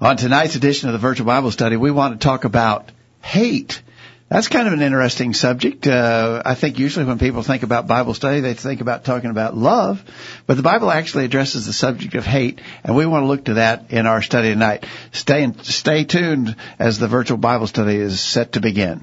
On tonight's edition of the Virtual Bible Study, we want to talk about hate. That's kind of an interesting subject. Uh, I think usually when people think about Bible study, they think about talking about love, but the Bible actually addresses the subject of hate, and we want to look to that in our study tonight. Stay stay tuned as the virtual Bible study is set to begin.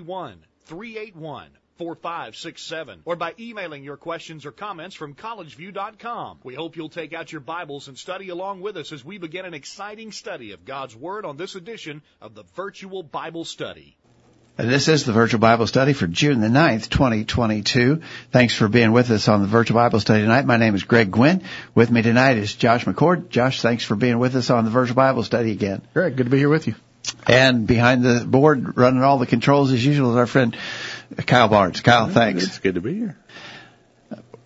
381 4567 or by emailing your questions or comments from collegeview.com. We hope you'll take out your Bibles and study along with us as we begin an exciting study of God's Word on this edition of the Virtual Bible Study. This is the Virtual Bible Study for June the 9th, 2022. Thanks for being with us on the Virtual Bible Study tonight. My name is Greg Gwin. With me tonight is Josh McCord. Josh, thanks for being with us on the Virtual Bible Study again. Greg, good to be here with you. And behind the board, running all the controls as usual, is our friend Kyle Barnes. Kyle, thanks. It's good to be here.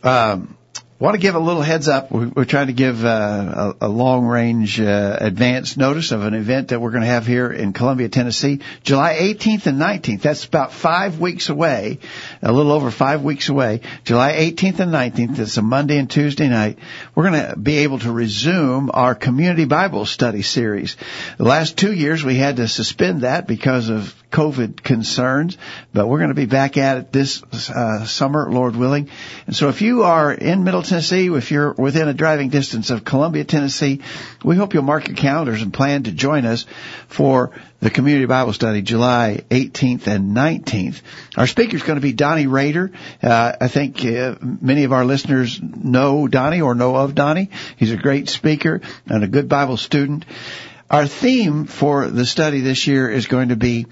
Um, want to give a little heads up. We're trying to give uh, a, a long range uh, advance notice of an event that we're going to have here in Columbia, Tennessee, July 18th and 19th. That's about five weeks away, a little over five weeks away. July 18th and 19th. It's a Monday and Tuesday night. We're going to be able to resume our community Bible study series. The last two years we had to suspend that because of COVID concerns, but we're going to be back at it this uh, summer, Lord willing. And so if you are in Middle Tennessee, if you're within a driving distance of Columbia, Tennessee, we hope you'll mark your calendars and plan to join us for the Community Bible Study July 18th and 19th. Our speaker is going to be Donnie Rader. Uh, I think uh, many of our listeners know Donnie or know of Donnie. He's a great speaker and a good Bible student. Our theme for the study this year is going to be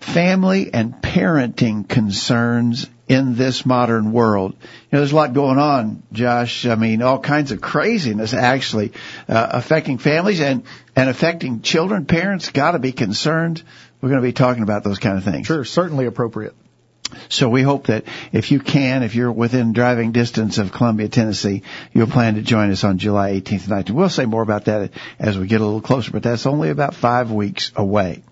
family and parenting concerns in this modern world. You know, there's a lot going on, Josh. I mean, all kinds of craziness actually uh, affecting families and and affecting children. Parents got to be concerned. We're going to be talking about those kind of things. Sure, certainly appropriate. So we hope that if you can, if you're within driving distance of Columbia, Tennessee, you'll plan to join us on July 18th and 19th. We'll say more about that as we get a little closer, but that's only about five weeks away.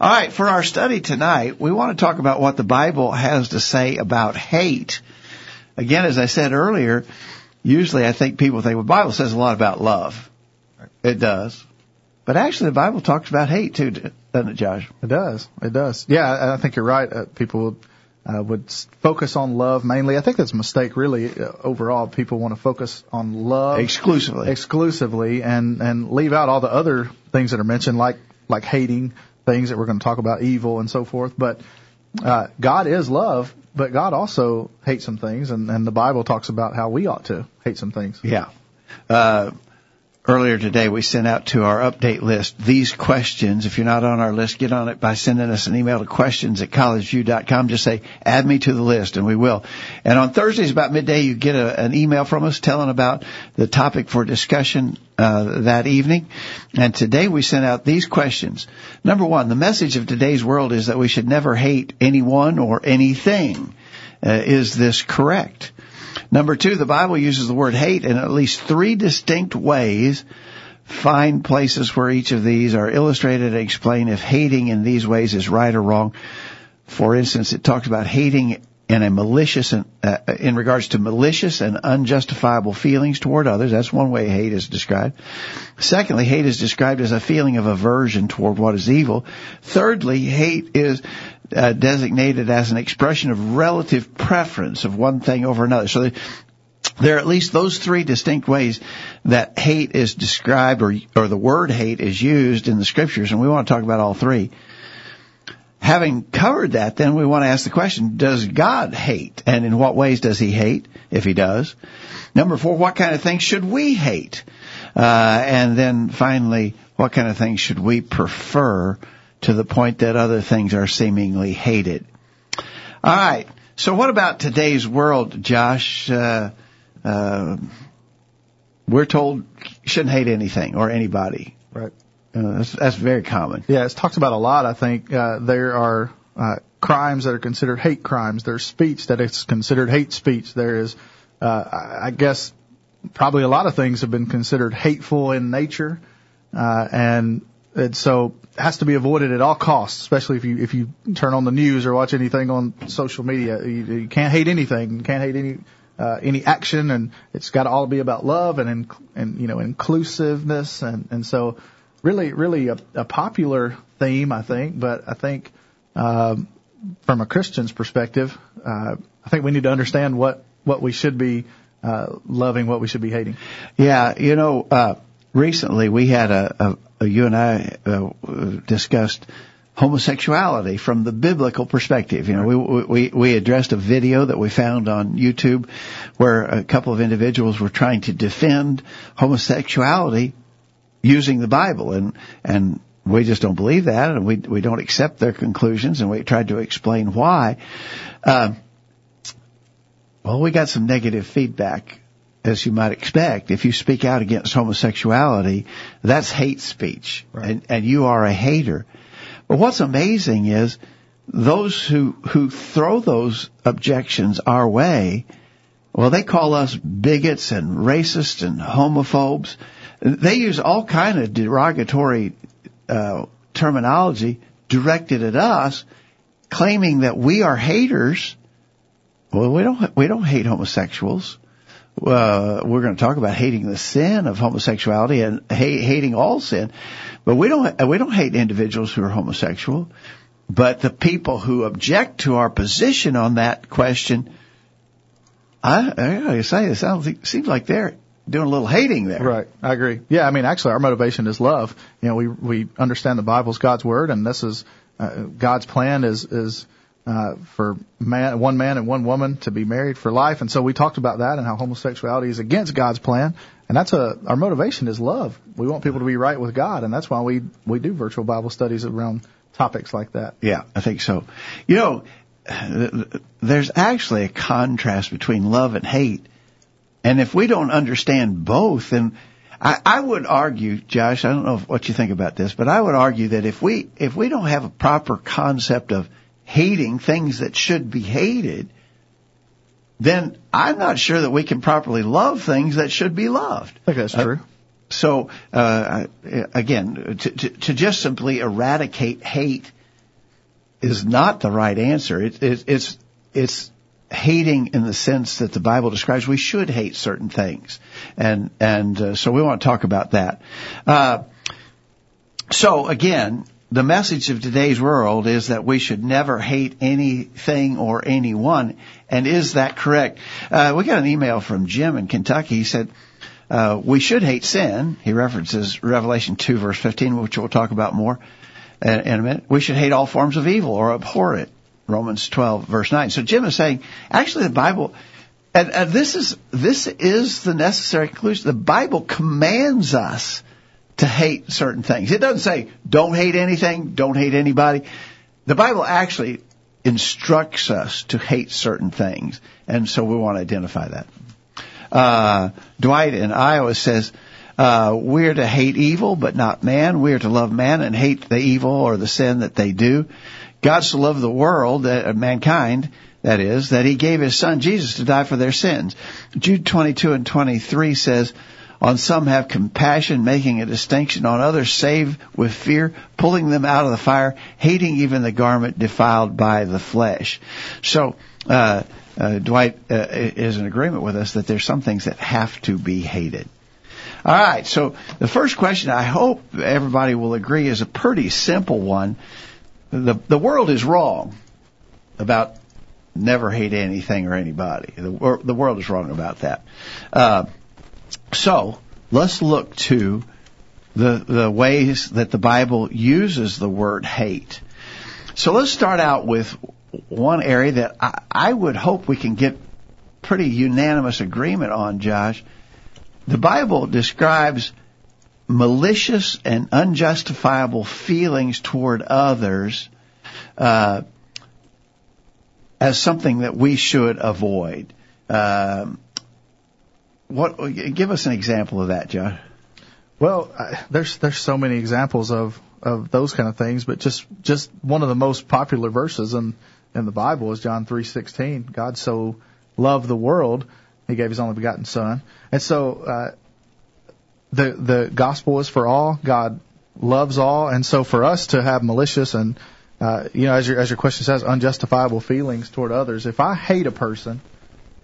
All right, for our study tonight, we want to talk about what the Bible has to say about hate. Again, as I said earlier, usually I think people think, well, the Bible says a lot about love. It does. But actually the Bible talks about hate too, doesn't it, Josh? It does. It does. Yeah, I think you're right. Uh, people uh, would focus on love mainly. I think that's a mistake, really. Uh, overall, people want to focus on love exclusively, exclusively, and and leave out all the other things that are mentioned, like like hating, things that we're going to talk about, evil and so forth. But uh, God is love, but God also hates some things, and, and the Bible talks about how we ought to hate some things. Yeah. Uh, earlier today we sent out to our update list these questions. If you're not on our list, get on it by sending us an email to questions at collegeview.com. Just say, add me to the list and we will. And on Thursdays about midday, you get a, an email from us telling about the topic for discussion uh, that evening. And today we sent out these questions. Number one, the message of today's world is that we should never hate anyone or anything. Uh, is this correct? Number two, the Bible uses the word hate in at least three distinct ways. Find places where each of these are illustrated and explain if hating in these ways is right or wrong. For instance, it talks about hating in a malicious and, uh, in regards to malicious and unjustifiable feelings toward others. That's one way hate is described. Secondly, hate is described as a feeling of aversion toward what is evil. Thirdly, hate is uh, designated as an expression of relative preference of one thing over another. So there are at least those three distinct ways that hate is described or, or the word hate is used in the scriptures, and we want to talk about all three. Having covered that, then we want to ask the question, does God hate? And in what ways does he hate, if he does? Number four, what kind of things should we hate? Uh, and then finally, what kind of things should we prefer to the point that other things are seemingly hated? All right. So what about today's world, Josh? Uh, uh, we're told shouldn't hate anything or anybody. Right. Uh, that's, that's very common. Yeah, it's talked about a lot. I think uh, there are uh, crimes that are considered hate crimes. There's speech that is considered hate speech. There is, uh, I guess, probably a lot of things have been considered hateful in nature, uh, and and so has to be avoided at all costs. Especially if you if you turn on the news or watch anything on social media, you, you can't hate anything. You can't hate any. Uh, any action and it's got to all be about love and in, and you know inclusiveness and and so really really a, a popular theme I think but I think um, from a Christian's perspective, uh, I think we need to understand what what we should be uh, loving, what we should be hating. Yeah, you know, uh, recently we had a, a, a you and I uh, discussed homosexuality from the biblical perspective. You know, we, we, we addressed a video that we found on YouTube where a couple of individuals were trying to defend homosexuality using the Bible and, and we just don't believe that, and we we don't accept their conclusions, and we tried to explain why. Uh, well, we got some negative feedback, as you might expect. If you speak out against homosexuality, that's hate speech, right. and and you are a hater. But what's amazing is those who who throw those objections our way. Well, they call us bigots and racists and homophobes. They use all kind of derogatory uh, terminology directed at us, claiming that we are haters. Well, we don't we don't hate homosexuals. Uh, we're going to talk about hating the sin of homosexuality and hating all sin, but we don't we don't hate individuals who are homosexual. But the people who object to our position on that question, I, I gotta say, it sounds seems like they're doing a little hating there. Right. I agree. Yeah. I mean, actually, our motivation is love. You know, we we understand the Bible's God's word, and this is uh, God's plan is is uh, for man, one man and one woman to be married for life. And so we talked about that and how homosexuality is against God's plan. And that's a our motivation is love. We want people to be right with God, and that's why we we do virtual Bible studies around topics like that. Yeah, I think so. You know, there's actually a contrast between love and hate and if we don't understand both, then I, I would argue, Josh, I don't know what you think about this, but I would argue that if we, if we don't have a proper concept of hating things that should be hated, then I'm not sure that we can properly love things that should be loved. I that's true. Uh, so, uh, again, to, to, to, just simply eradicate hate is not the right answer. It, it, it's, it's hating in the sense that the Bible describes. We should hate certain things, and and uh, so we want to talk about that. Uh, so again, the message of today's world is that we should never hate anything or anyone. And is that correct? Uh, we got an email from Jim in Kentucky. He said. Uh, we should hate sin. He references Revelation 2 verse 15, which we'll talk about more in a minute. We should hate all forms of evil or abhor it. Romans 12 verse 9. So Jim is saying, actually the Bible, and, and this is, this is the necessary conclusion. The Bible commands us to hate certain things. It doesn't say, don't hate anything, don't hate anybody. The Bible actually instructs us to hate certain things. And so we want to identify that. Uh, Dwight in Iowa says, uh, we're to hate evil, but not man. We're to love man and hate the evil or the sin that they do. God so loved the world, uh, mankind, that is, that he gave his son Jesus to die for their sins. Jude 22 and 23 says, on some have compassion, making a distinction. On others save with fear, pulling them out of the fire, hating even the garment defiled by the flesh. So, uh, uh, Dwight uh, is in agreement with us that there's some things that have to be hated. All right, so the first question I hope everybody will agree is a pretty simple one the the world is wrong about never hate anything or anybody. The, the world is wrong about that. Uh, so let's look to the the ways that the Bible uses the word hate. So let's start out with one area that I, I would hope we can get pretty unanimous agreement on, Josh. The Bible describes malicious and unjustifiable feelings toward others uh, as something that we should avoid. Um, what? Give us an example of that, John. Well, I, there's there's so many examples of of those kind of things, but just just one of the most popular verses in in the Bible is John three sixteen. God so loved the world, He gave His only begotten Son, and so uh, the the gospel is for all. God loves all, and so for us to have malicious and uh, you know, as your as your question says, unjustifiable feelings toward others. If I hate a person,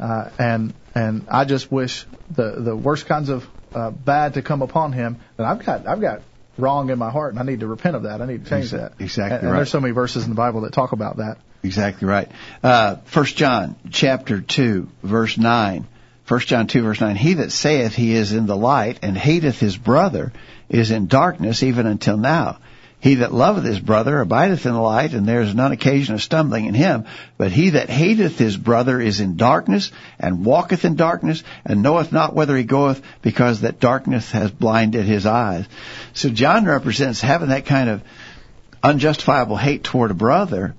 uh, and and I just wish the the worst kinds of uh, bad to come upon him, then I've got I've got wrong in my heart, and I need to repent of that. I need to change that. Exactly and, and right. There's so many verses in the Bible that talk about that. Exactly right. Uh, First John chapter two verse nine. First John two verse nine. He that saith he is in the light and hateth his brother is in darkness even until now. He that loveth his brother abideth in the light, and there is none occasion of stumbling in him. But he that hateth his brother is in darkness, and walketh in darkness, and knoweth not whither he goeth, because that darkness has blinded his eyes. So John represents having that kind of unjustifiable hate toward a brother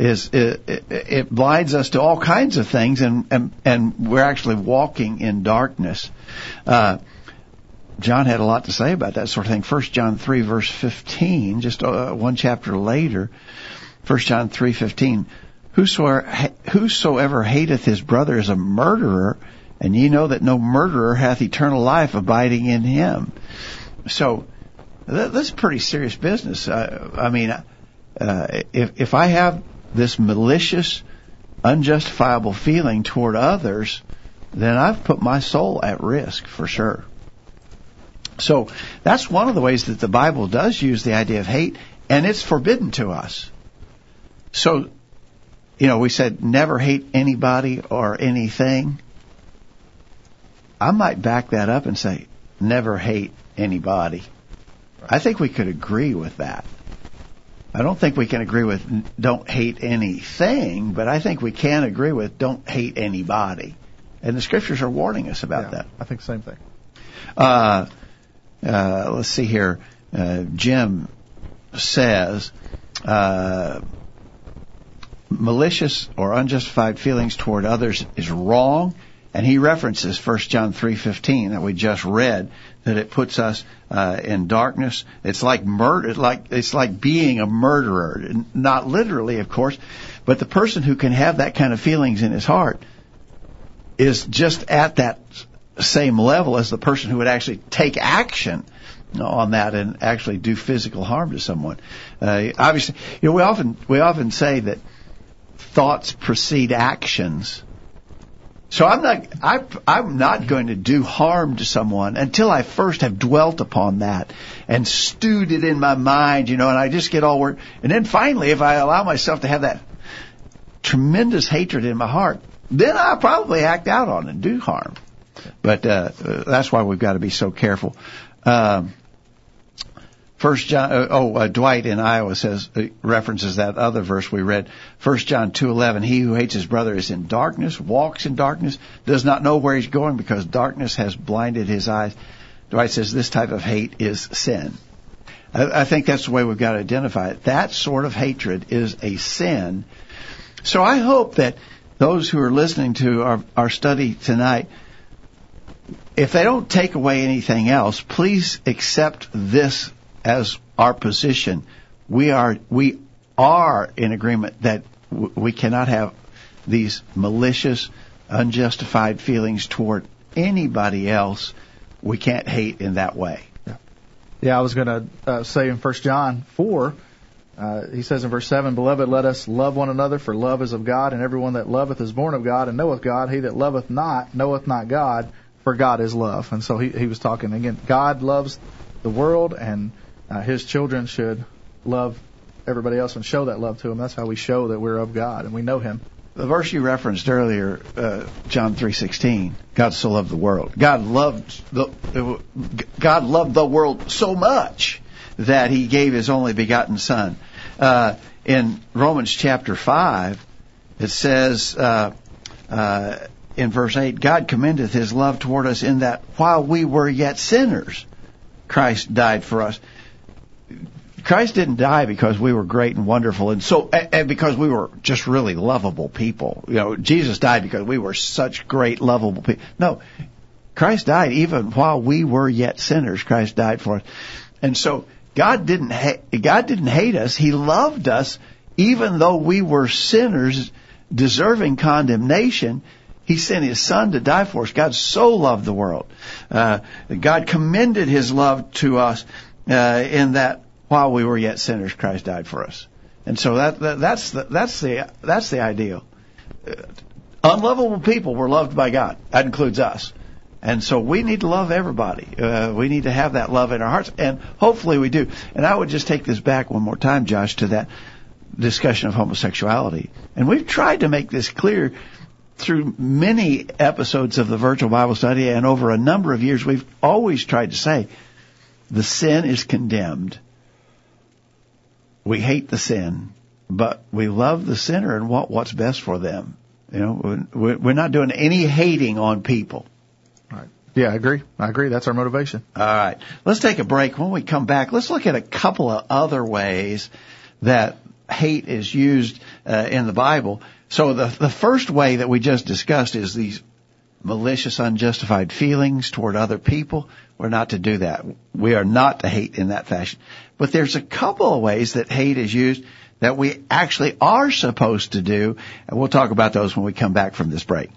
is it, it, blinds us to all kinds of things, and and, and we're actually walking in darkness. Uh, John had a lot to say about that sort of thing. First John three verse fifteen, just uh, one chapter later. First John three fifteen. Whosoever, whosoever hateth his brother is a murderer, and ye know that no murderer hath eternal life abiding in him. So this is pretty serious business. Uh, I mean, uh, if if I have this malicious, unjustifiable feeling toward others, then I've put my soul at risk for sure. So that's one of the ways that the Bible does use the idea of hate, and it's forbidden to us. So, you know, we said never hate anybody or anything. I might back that up and say never hate anybody. I think we could agree with that. I don't think we can agree with don't hate anything, but I think we can agree with don't hate anybody. And the scriptures are warning us about yeah, that. I think the same thing. Uh, uh, let's see here. Uh, Jim says uh, malicious or unjustified feelings toward others is wrong, and he references 1 John 3:15 that we just read that it puts us uh, in darkness. It's like murder, like it's like being a murderer, not literally, of course, but the person who can have that kind of feelings in his heart is just at that same level as the person who would actually take action on that and actually do physical harm to someone. Uh, obviously, you know, we often we often say that thoughts precede actions. So I'm not I, I'm not going to do harm to someone until I first have dwelt upon that and stewed it in my mind, you know, and I just get all worked. And then finally, if I allow myself to have that tremendous hatred in my heart, then I'll probably act out on it and do harm. But uh, that's why we've got to be so careful. Um, First John, uh, oh, uh, Dwight in Iowa says uh, references that other verse we read. First John two eleven. He who hates his brother is in darkness, walks in darkness, does not know where he's going because darkness has blinded his eyes. Dwight says this type of hate is sin. I, I think that's the way we've got to identify it. That sort of hatred is a sin. So I hope that those who are listening to our, our study tonight if they don't take away anything else, please accept this as our position. We are we are in agreement that w- we cannot have these malicious, unjustified feelings toward anybody else. We can't hate in that way. Yeah, yeah I was going to uh, say in First John four. Uh, he says in verse 7, Beloved, let us love one another, for love is of God, and everyone that loveth is born of God, and knoweth God. He that loveth not, knoweth not God, for God is love. And so he, he was talking again. God loves the world, and uh, his children should love everybody else and show that love to him. That's how we show that we're of God and we know him. The verse you referenced earlier, uh, John three sixteen. God so loved the world. God loved the God loved the world so much that He gave His only begotten Son. Uh, in Romans chapter five, it says. Uh, uh, in verse 8, God commendeth his love toward us in that while we were yet sinners, Christ died for us. Christ didn't die because we were great and wonderful and so and because we were just really lovable people. You know, Jesus died because we were such great lovable people. No. Christ died even while we were yet sinners. Christ died for us. And so God didn't ha- God didn't hate us. He loved us even though we were sinners deserving condemnation. He sent His Son to die for us. God so loved the world. Uh, God commended His love to us uh, in that while we were yet sinners, Christ died for us. And so that, that that's the that's the that's the ideal. Unlovable people were loved by God. That includes us. And so we need to love everybody. Uh, we need to have that love in our hearts, and hopefully we do. And I would just take this back one more time, Josh, to that discussion of homosexuality. And we've tried to make this clear through many episodes of the virtual Bible study, and over a number of years, we've always tried to say the sin is condemned. We hate the sin, but we love the sinner and want what's best for them. You know, we're not doing any hating on people. Right. Yeah, I agree. I agree. That's our motivation. All right. Let's take a break. When we come back, let's look at a couple of other ways that hate is used uh, in the Bible. So the the first way that we just discussed is these malicious, unjustified feelings toward other people. We're not to do that. We are not to hate in that fashion. But there's a couple of ways that hate is used that we actually are supposed to do, and we'll talk about those when we come back from this break.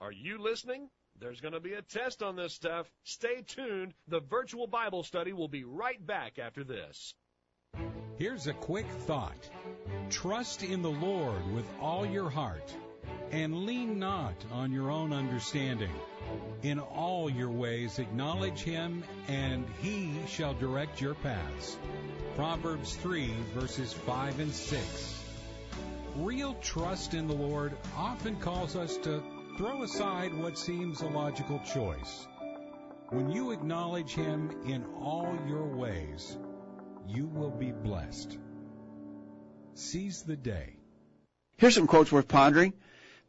Are you listening? There's going to be a test on this stuff. Stay tuned. The virtual Bible study will be right back after this. Here's a quick thought Trust in the Lord with all your heart, and lean not on your own understanding. In all your ways acknowledge him, and he shall direct your paths. Proverbs 3, verses 5 and 6. Real trust in the Lord often calls us to throw aside what seems a logical choice. When you acknowledge him in all your ways, you will be blessed. Seize the day. Here's some quotes worth pondering.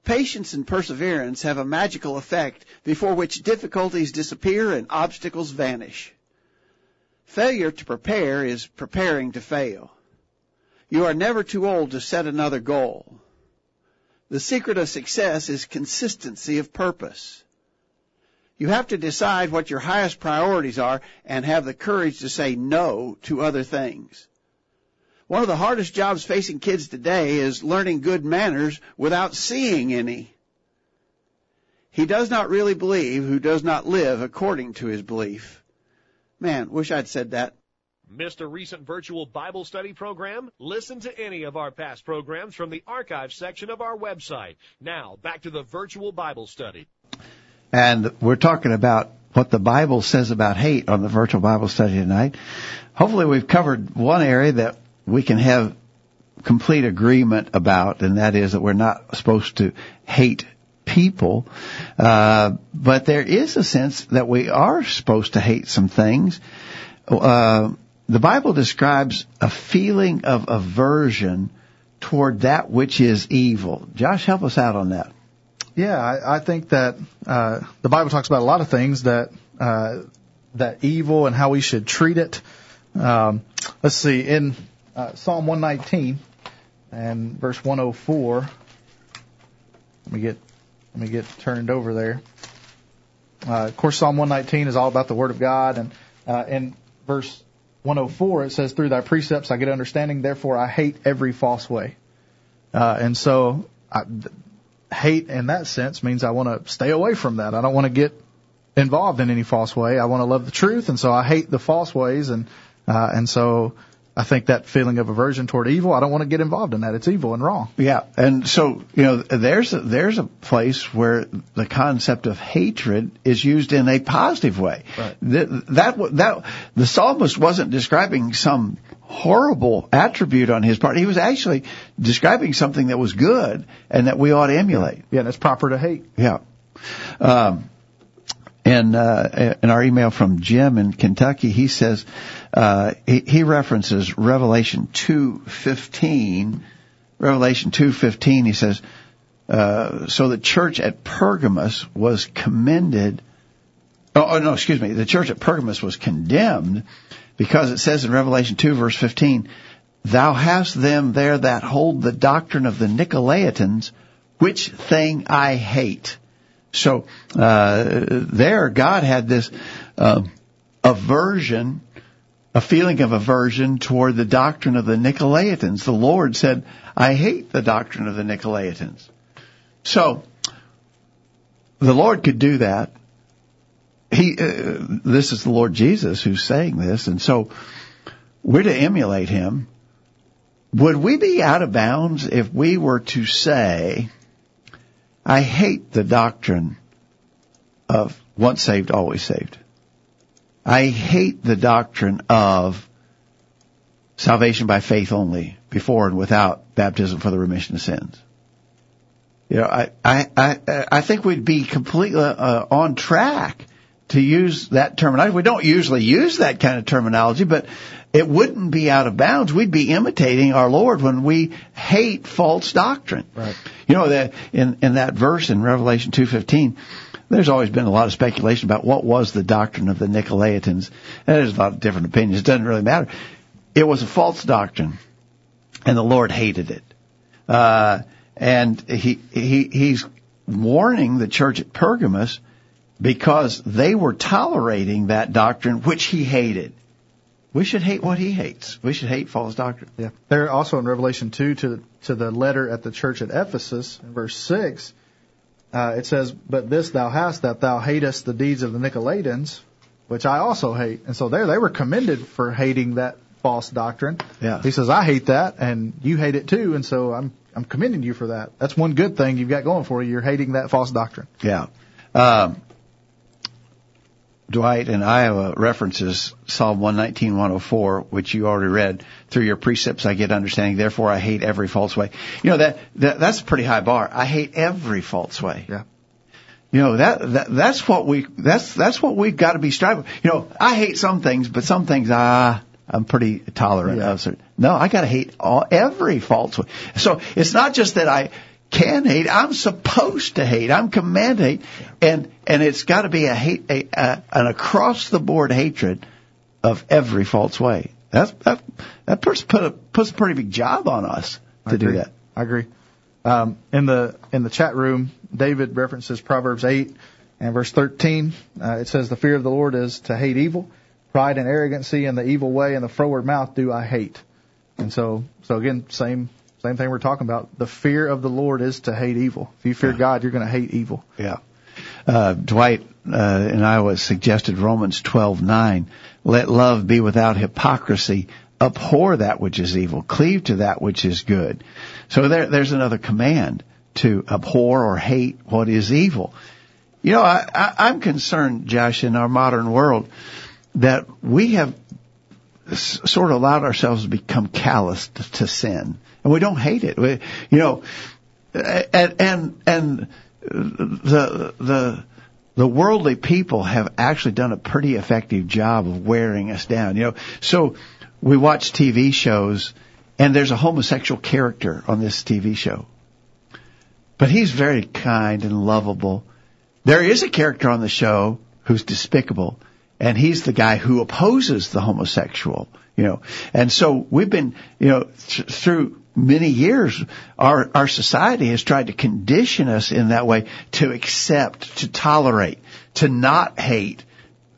Patience and perseverance have a magical effect before which difficulties disappear and obstacles vanish. Failure to prepare is preparing to fail. You are never too old to set another goal. The secret of success is consistency of purpose. You have to decide what your highest priorities are and have the courage to say no to other things. One of the hardest jobs facing kids today is learning good manners without seeing any. He does not really believe who does not live according to his belief. Man, wish I'd said that. Missed a recent virtual Bible study program? Listen to any of our past programs from the archive section of our website. Now, back to the virtual Bible study. And we're talking about what the Bible says about hate on the virtual Bible study tonight. Hopefully we've covered one area that we can have complete agreement about, and that is that we're not supposed to hate people. Uh, but there is a sense that we are supposed to hate some things. Uh, the Bible describes a feeling of aversion toward that which is evil. Josh, help us out on that. Yeah, I, I think that uh, the Bible talks about a lot of things that uh, that evil and how we should treat it. Um, let's see in uh, Psalm 119 and verse 104. Let me get let me get turned over there. Uh, of course, Psalm 119 is all about the Word of God, and uh, in verse 104 it says, "Through Thy precepts I get understanding; therefore I hate every false way." Uh, and so, I, hate in that sense means I want to stay away from that. I don't want to get involved in any false way. I want to love the truth, and so I hate the false ways, and uh, and so I think that feeling of aversion toward evil, I don't want to get involved in that. It's evil and wrong. Yeah, and so you know, there's a, there's a place where the concept of hatred is used in a positive way. Right. That that that the psalmist wasn't describing some horrible attribute on his part. He was actually describing something that was good and that we ought to emulate. Yeah, and it's proper to hate. Yeah. Um, and uh, in our email from Jim in Kentucky, he says uh, he, he references Revelation two fifteen. Revelation two fifteen. He says, uh, "So the church at Pergamos was commended." Oh, oh no, excuse me. The church at Pergamos was condemned because it says in Revelation two verse fifteen, "Thou hast them there that hold the doctrine of the Nicolaitans, which thing I hate." So uh, there, God had this uh, aversion, a feeling of aversion toward the doctrine of the Nicolaitans. The Lord said, "I hate the doctrine of the Nicolaitans." So the Lord could do that. He, uh, this is the Lord Jesus who's saying this, and so we're to emulate Him. Would we be out of bounds if we were to say, I hate the doctrine of once saved, always saved. I hate the doctrine of salvation by faith only, before and without baptism for the remission of sins. You know, I, I, I, I think we'd be completely uh, on track to use that terminology. We don't usually use that kind of terminology, but it wouldn't be out of bounds. We'd be imitating our Lord when we hate false doctrine. Right. You know that in in that verse in Revelation two fifteen, there's always been a lot of speculation about what was the doctrine of the Nicolaitans. And there's a lot of different opinions. It doesn't really matter. It was a false doctrine, and the Lord hated it. Uh, and he he he's warning the church at Pergamos because they were tolerating that doctrine which he hated. We should hate what he hates. We should hate false doctrine. Yeah. There also in Revelation 2 to, to the letter at the church at Ephesus, in verse 6, uh, it says, But this thou hast, that thou hatest the deeds of the Nicolaitans, which I also hate. And so there they were commended for hating that false doctrine. Yeah. He says, I hate that, and you hate it too, and so I'm, I'm commending you for that. That's one good thing you've got going for you. You're hating that false doctrine. Yeah. Um, Dwight in Iowa references Psalm 119, 104, which you already read. Through your precepts I get understanding, therefore I hate every false way. You know, that, that that's a pretty high bar. I hate every false way. Yeah. You know, that, that that's what we, that's, that's what we've got to be striving. You know, I hate some things, but some things, ah, I'm pretty tolerant Yeah. of. No, I got to hate all, every false way. So it's not just that I can hate. I'm supposed to hate. I'm commanded hate, and and it's got to be a hate, a, a, an across the board hatred of every false way. That's that that puts put a puts a pretty big job on us to I do agree. that. I agree. Um, in the in the chat room, David references Proverbs eight and verse thirteen. Uh, it says, "The fear of the Lord is to hate evil, pride and arrogancy, and the evil way and the froward mouth do I hate." And so, so again, same same thing we're talking about. The fear of the Lord is to hate evil. If you fear God, you're going to hate evil. Yeah. Uh, Dwight uh, in Iowa suggested Romans 12:9. Let love be without hypocrisy. Abhor that which is evil. Cleave to that which is good. So there, there's another command to abhor or hate what is evil. You know, I, I, I'm concerned, Josh, in our modern world, that we have sort of allowed ourselves to become calloused to sin, and we don't hate it. We, you know, and and and the the the worldly people have actually done a pretty effective job of wearing us down. You know, so we watch TV shows, and there's a homosexual character on this TV show, but he's very kind and lovable. There is a character on the show who's despicable, and he's the guy who opposes the homosexual. You know, and so we've been, you know, th- through many years, our our society has tried to condition us in that way to accept, to tolerate, to not hate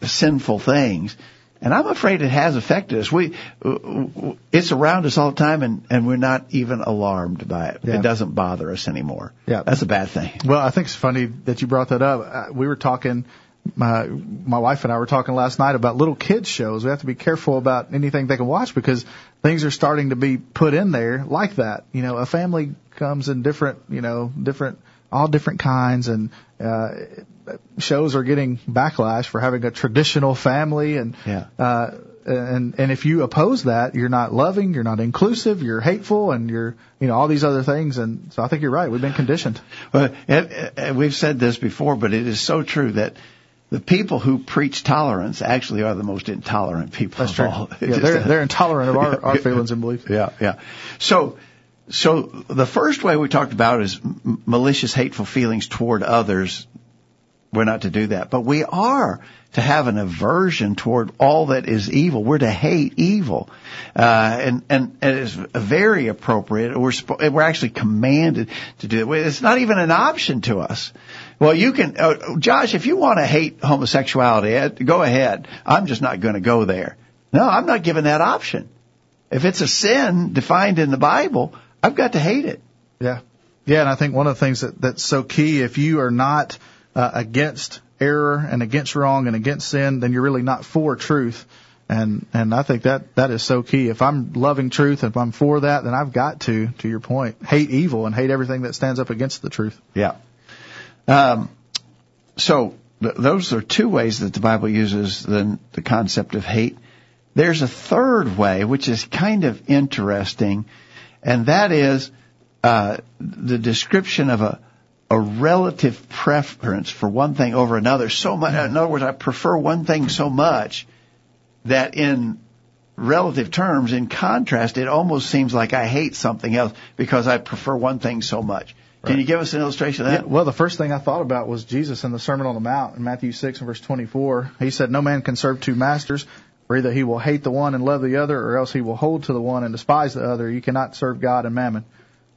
sinful things. And I'm afraid it has affected us. We, it's around us all the time, and and we're not even alarmed by it. Yeah. It doesn't bother us anymore. Yeah. that's a bad thing. Well, I think it's funny that you brought that up. Uh, we were talking, my my wife and I were talking last night about little kids shows. We have to be careful about anything they can watch because things are starting to be put in there like that. You know, a family comes in different, you know, different, all different kinds, and uh, shows are getting backlash for having a traditional family, and Yeah. uh, and and if you oppose that, you're not loving, you're not inclusive, you're hateful, and you're you know all these other things. And so I think you're right. We've been conditioned. Well, and, and we've said this before, but it is so true that the people who preach tolerance actually are the most intolerant people That's of true. all. Yeah, they're they're intolerant of our, our feelings and beliefs. Yeah, yeah. So, so the first way we talked about is malicious, hateful feelings toward others. We're not to do that, but we are to have an aversion toward all that is evil. We're to hate evil, uh, and and and it's very appropriate. We're we're actually commanded to do it. It's not even an option to us. Well, you can, uh, Josh, if you want to hate homosexuality, uh, go ahead. I'm just not going to go there. No, I'm not given that option. If it's a sin defined in the Bible, I've got to hate it. Yeah. Yeah, and I think one of the things that, that's so key, if you are not uh, against error and against wrong and against sin, then you're really not for truth. And and I think that that is so key. If I'm loving truth, if I'm for that, then I've got to, to your point, hate evil and hate everything that stands up against the truth. Yeah. Um, so th- those are two ways that the Bible uses the the concept of hate. There's a third way, which is kind of interesting, and that is uh, the description of a a relative preference for one thing over another. So much, in other words, I prefer one thing so much that in relative terms, in contrast, it almost seems like I hate something else because I prefer one thing so much. Can you give us an illustration of that? Yeah, well, the first thing I thought about was Jesus in the Sermon on the Mount in Matthew 6 and verse 24. He said, No man can serve two masters, for either he will hate the one and love the other, or else he will hold to the one and despise the other. You cannot serve God and mammon.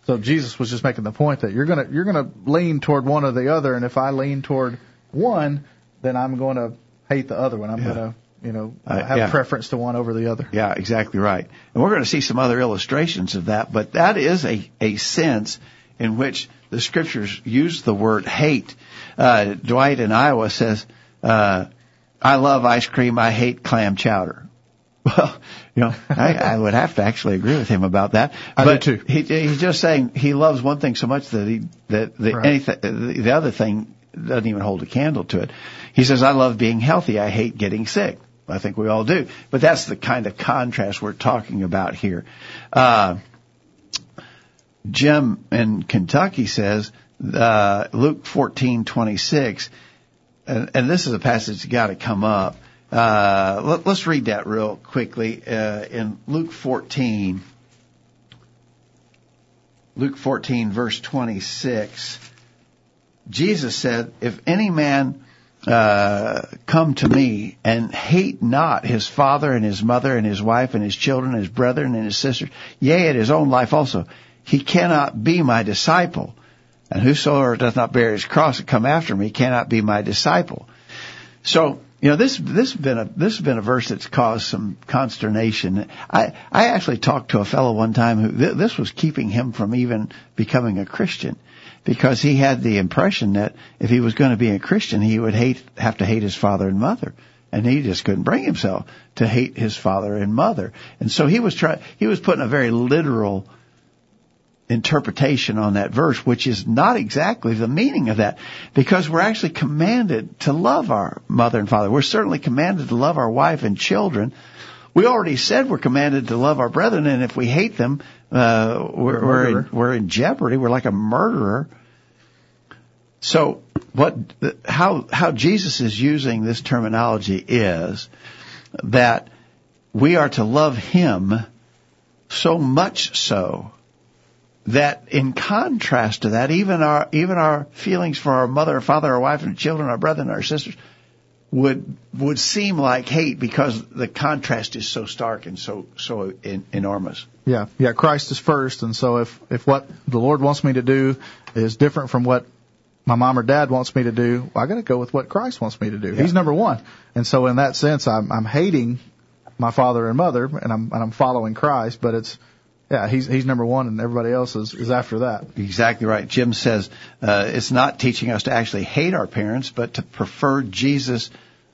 So Jesus was just making the point that you're gonna you're gonna lean toward one or the other, and if I lean toward one, then I'm going to hate the other one. I'm Yeah. going to you know Uh, have yeah. preference to one over the other. Yeah, exactly right. And we're going to see some other illustrations of that, but that is a, a sense in which the scriptures use the word hate. Uh, Dwight in Iowa says, uh, I love ice cream, I hate clam chowder. Well, you know, I, I would have to actually agree with him about that. I do too. He, he's just saying he loves one thing so much that he that the Right. anything the, the other thing doesn't even hold a candle to it. He says, "I love being healthy. I hate getting sick." I think we all do, but that's the kind of contrast we're talking about here. Uh, Jim in Kentucky says uh, Luke fourteen twenty six, and, and this is a passage that's got to come up. Uh, let, us read that real quickly uh, in Luke 14. Luke 14, verse 26. Jesus said, "If any man uh, come to me and hate not his father and his mother and his wife and his children and his brethren and his sisters, yea, and his own life also, he cannot be my disciple. And whosoever doth not bear his cross and come after me cannot be my disciple." So, you know, this this has been a this has been a verse that's caused some consternation. I I actually talked to a fellow one time who th- this was keeping him from even becoming a Christian because he had the impression that if he was going to be a Christian, he would hate have to hate his father and mother. And he just couldn't bring himself to hate his father and mother. And so he was trying, he was putting a very literal interpretation on that verse, which is not exactly the meaning of that, because we're actually commanded to love our mother and father. We're certainly commanded to love our wife and children. We already said we're commanded to love our brethren, and if we hate them, uh, we're, We're in, we're in jeopardy. We're like a murderer. So, what, how, how Jesus is using this terminology is that we are to love Him so much so that in contrast to that, even our even our feelings for our mother, father, our wife, and children, our brother, and our sisters would would seem like hate because the contrast is so stark and so so in, enormous. Yeah, yeah. Christ is first, and so if if what the Lord wants me to do is different from what my mom or dad wants me to do, well, I got to go with what Christ wants me to do. He's number one, and so in that sense, I'm I'm hating my father and mother, and I'm and I'm following Christ, but it's yeah, he's he's number one, and everybody else is is after that. Exactly right. Jim says uh, it's not teaching us to actually hate our parents, but to prefer Jesus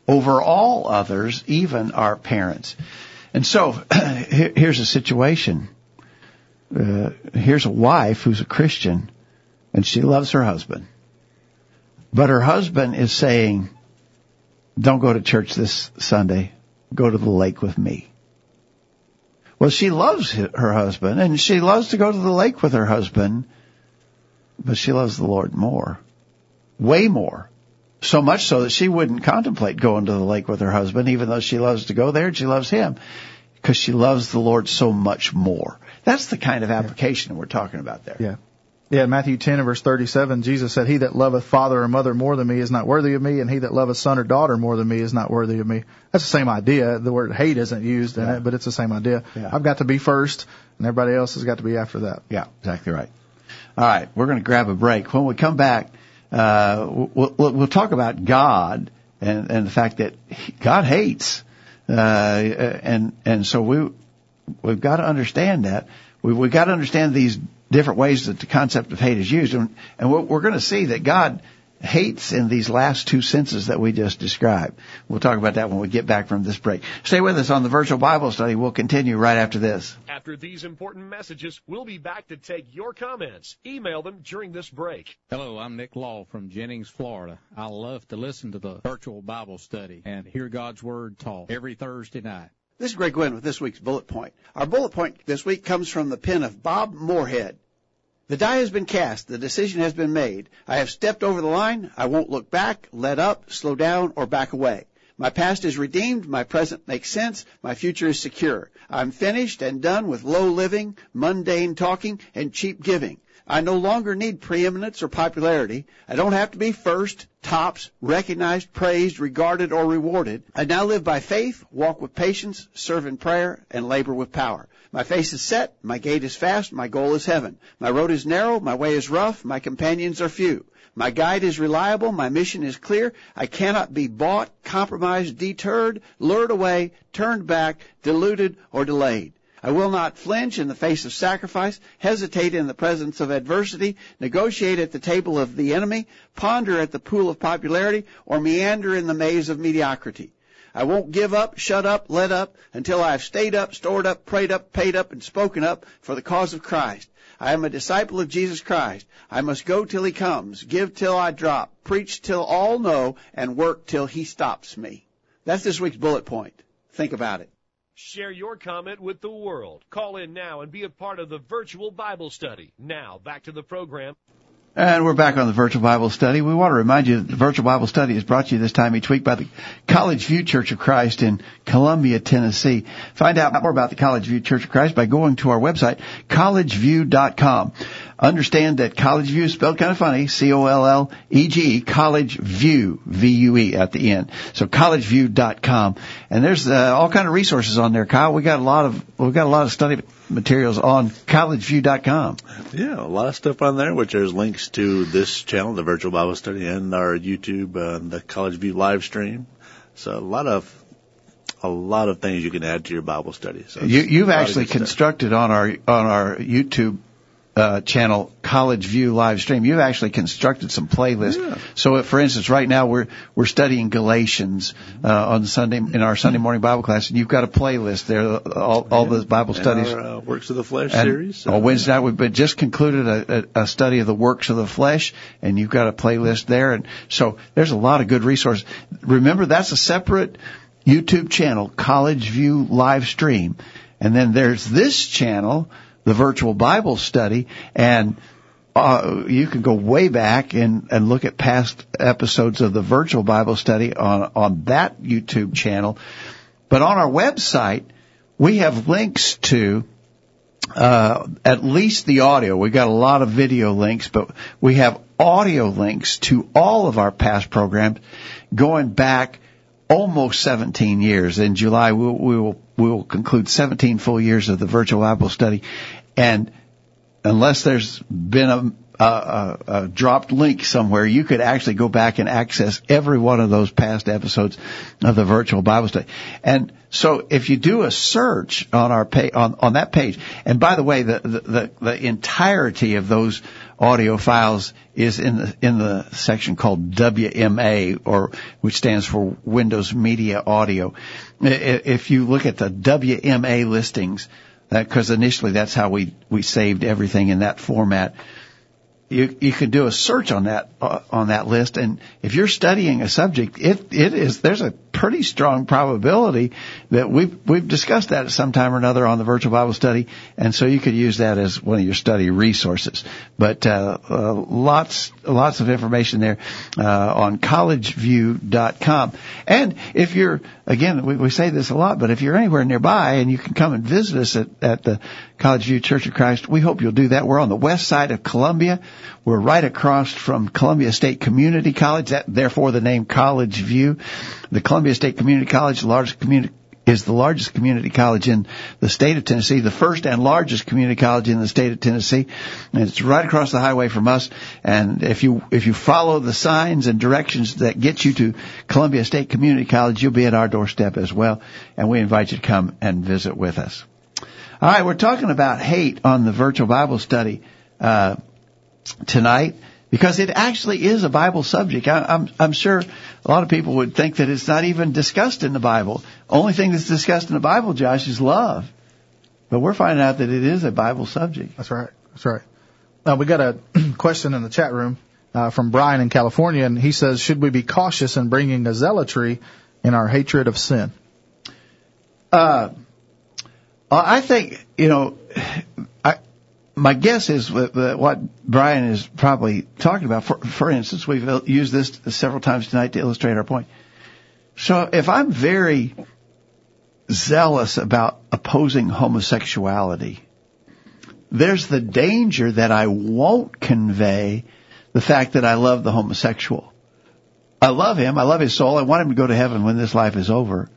over all others, even our parents. And so here's a situation. Uh, here's a wife who's a Christian, and she loves her husband, but her husband is saying, "Don't go to church this Sunday. Go to the lake with me." Well, she loves her husband and she loves to go to the lake with her husband, but she loves the Lord more. Way more. So much so that she wouldn't contemplate going to the lake with her husband, even though she loves to go there and she loves him. Because she loves the Lord so much more. That's the kind of application we're talking about there. Yeah. Yeah, Matthew 10 and verse 37, Jesus said, He that loveth father or mother more than me is not worthy of me, and he that loveth son or daughter more than me is not worthy of me. That's the same idea. The word hate isn't used in Yeah. it, but it's the same idea. Yeah. I've got to be first, and everybody else has got to be after that. Yeah, exactly right. All right, we're going to grab a break. When we come back, uh, we'll, we'll talk about God and, and the fact that God hates, uh, and and so we we've got to understand that we we've got to understand these different ways that the concept of hate is used, and, and we're, we're going to see that God hates in these last two senses that we just described. We'll talk about that when we get back from this break. Stay with us on the virtual Bible study. We'll continue right after this. After these important messages, we'll be back to take your comments. Email them during this break. Hello, I'm Nick Law from Jennings, Florida. I love to listen to the virtual Bible study and hear God's Word taught every Thursday night. This is Greg Gwin with this week's bullet point. Our bullet point this week comes from the pen of Bob Moorhead. The die has been cast. The decision has been made. I have stepped over the line. I won't look back, let up, slow down, or back away. My past is redeemed. My present makes sense. My future is secure. I'm finished and done with low living, mundane talking, and cheap giving. I no longer need preeminence or popularity. I don't have to be first, tops, recognized, praised, regarded, or rewarded. I now live by faith, walk with patience, serve in prayer, and labor with power. My face is set, my gait is fast, my goal is heaven. My road is narrow, my way is rough, my companions are few. My guide is reliable, my mission is clear. I cannot be bought, compromised, deterred, lured away, turned back, deluded, or delayed. I will not flinch in the face of sacrifice, hesitate in the presence of adversity, negotiate at the table of the enemy, ponder at the pool of popularity, or meander in the maze of mediocrity. I won't give up, shut up, let up until I have stayed up, stored up, prayed up, paid up, and spoken up for the cause of Christ. I am a disciple of Jesus Christ. I must go till he comes, give till I drop, preach till all know, and work till he stops me. That's this week's bullet point. Think about it. Share your comment with the world. Call in now and be a part of the virtual Bible study. Now, back to the program. And we're back on the virtual Bible study. We want to remind you that the virtual Bible study is brought to you this time each week by the College View Church of Christ in Columbia, Tennessee. Find out more about the College View Church of Christ by going to our website, collegevue.com. Understand that College View is spelled kind of funny, C-O-L-L-E-G, College View, V-U-E at the end. So collegevue.com. And there's uh, all kind of resources on there, Kyle. We got a lot of, we've got a lot of study materials on collegevue.com. Yeah, a lot of stuff on there, which there's links to this channel, the Virtual Bible Study, and our YouTube, uh, the College View live stream. So a lot of a lot of things you can add to your Bible study. So you, you've actually constructed on our on our YouTube uh, channel College View live stream. You've actually constructed some playlists. Yeah. So, if, for instance, right now we're we're studying Galatians uh, on Sunday in our Sunday morning Bible class, and you've got a playlist there, all, all the Bible And studies. Our, uh, Works of the Flesh And series. on Wednesday night, we've just concluded a, a, a study of the works of the flesh, and you've got a playlist there. And so there's a lot of good resources. Remember, that's a separate YouTube channel, College View Live Stream. And then there's this channel, the Virtual Bible Study, and uh, you can go way back and, and look at past episodes of the Virtual Bible Study on, on that YouTube channel. But on our website, we have links to uh, at least the audio. We've got a lot of video links, but we have audio links to all of our past programs going back almost 17 years. In July, we will, we will, we will conclude 17 full years of the virtual Bible study. And unless there's been a, a, a, dropped link somewhere, you could actually go back and access every one of those past episodes of the virtual Bible study. And so if you do a search on our on, on that page, and by the way, the, the, the, the entirety of those audio files is in the, in the section called WMA or, which stands for Windows Media Audio. If you look at the WMA listings, because initially that's how we, we saved everything in that format. You, you can do a search on that uh, on that list, and if you're studying a subject, it it is there's a pretty strong probability that we've we've discussed that at some time or another on the virtual Bible study, and so you could use that as one of your study resources. But uh, uh, lots lots of information there uh, on collegevue.com, and if you're again we, we say this a lot, but if you're anywhere nearby and you can come and visit us at, at the College View Church of Christ, we hope you'll do that. We're on the west side of Columbia. We're right across from Columbia State Community College, that, therefore the name College View. The Columbia State Community College, the largest community is the largest community college in the state of Tennessee, the first and largest community college in the state of Tennessee. And it's right across the highway from us. And if you, if you follow the signs and directions that get you to Columbia State Community College, you'll be at our doorstep as well. And we invite you to come and visit with us. All right, we're talking about hate on the virtual Bible study uh, tonight because it actually is a Bible subject. I, I'm, I'm sure a lot of people would think that it's not even discussed in the Bible. Only thing that's discussed in the Bible, Josh, is love. But we're finding out that it is a Bible subject. That's right. That's right. Uh, we got a question in the chat room uh, from Brian in California, and he says, "Should we be cautious in bringing a zealotry in our hatred of sin?" Uh, I think you know. My guess is what Brian is probably talking about. For, for instance, we've used this several times tonight to illustrate our point. So if I'm very zealous about opposing homosexuality, there's the danger that I won't convey the fact that I love the homosexual. I love him. I love his soul. I want him to go to heaven when this life is over.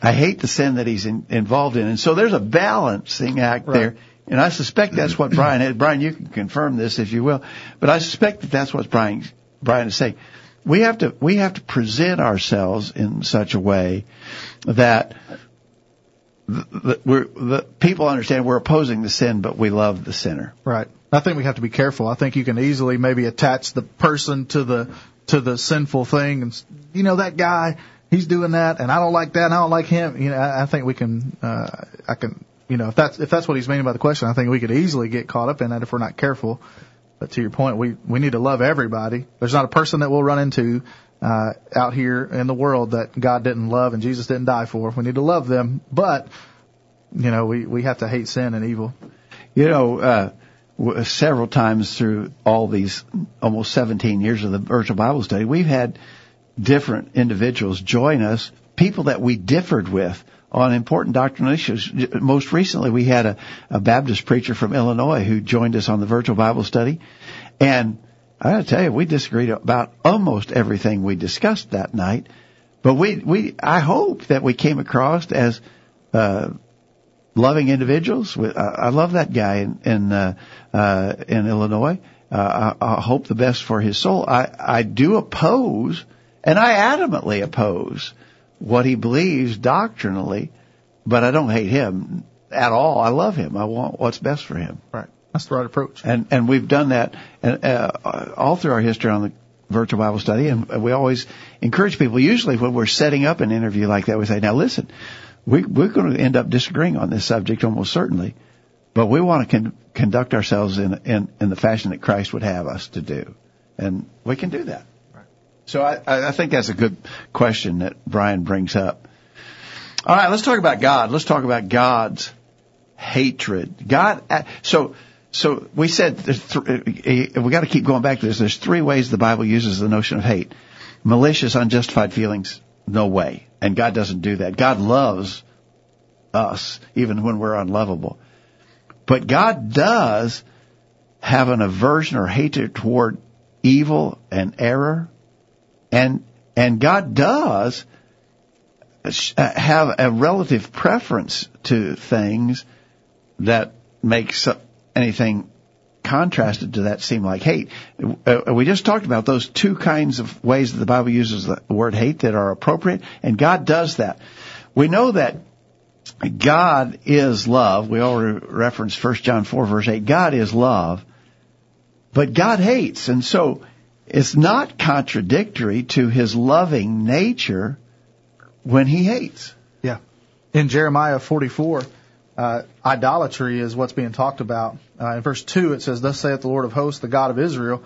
I hate the sin that he's in, involved in. And so there's a balancing act right. there. And I suspect that's what Brian had. Brian, you can confirm this if you will. But I suspect that that's what Brian, Brian is saying. We have to, we have to present ourselves in such a way that the, we're, the people understand we're opposing the sin, but we love the sinner. Right. I think we have to be careful. I think you can easily maybe attach the person to the to the sinful thing, and you know that guy he's doing that, and I don't like that, and I don't like him. You know, I, I think we can, uh, I can, you know, if that's if that's what he's meaning by the question, I think we could easily get caught up in that if we're not careful. But to your point, we we need to love everybody. There's not a person that we'll run into uh, out here in the world that God didn't love and Jesus didn't die for. We need to love them, but you know, we we have to hate sin and evil. You know. uh several times through all these almost 17 years of the virtual Bible study, we've had different individuals join us, people that we differed with on important doctrinal issues. Most recently, we had a, a Baptist preacher from Illinois who joined us on the virtual Bible study. And I gotta tell you, we disagreed about almost everything we discussed that night. But we, we, I hope that we came across as, uh, loving individuals. I love that guy in, in, uh, uh, in Illinois. Uh, I, I hope the best for his soul. I, I do oppose and I adamantly oppose what he believes doctrinally, but I don't hate him at all. I love him. I want what's best for him. Right. That's the right approach. And and we've done that and, uh, all through our history on the virtual Bible study, and we always encourage people. Usually, when we're setting up an interview like that, we say, "Now listen, we, we're going to end up disagreeing on this subject almost certainly, but we want to con- conduct ourselves in, in in the fashion that Christ would have us to do, and we can do that." So I, I think that's a good question that Brian brings up. All right, let's talk about God. Let's talk about God's hatred. God, uh, so, so we said th- we got to keep going back to this. There's three ways the Bible uses the notion of hate. Malicious, unjustified feelings, no way. And God doesn't do that. God loves us even when we're unlovable. But God does have an aversion or hatred toward evil and error and, and God does have a relative preference to things that makes anything contrasted to that seem like hate. Uh, we just talked about those two kinds of ways that the Bible uses the word hate that are appropriate, and God does that. We know that God is love. We already referenced 1 John 4 verse 8. God is love, but God hates. And so it's not contradictory to his loving nature when he hates. Yeah. In Jeremiah 44, uh, idolatry is what's being talked about. Uh, in verse 2, it says, Thus saith the Lord of hosts, the God of Israel,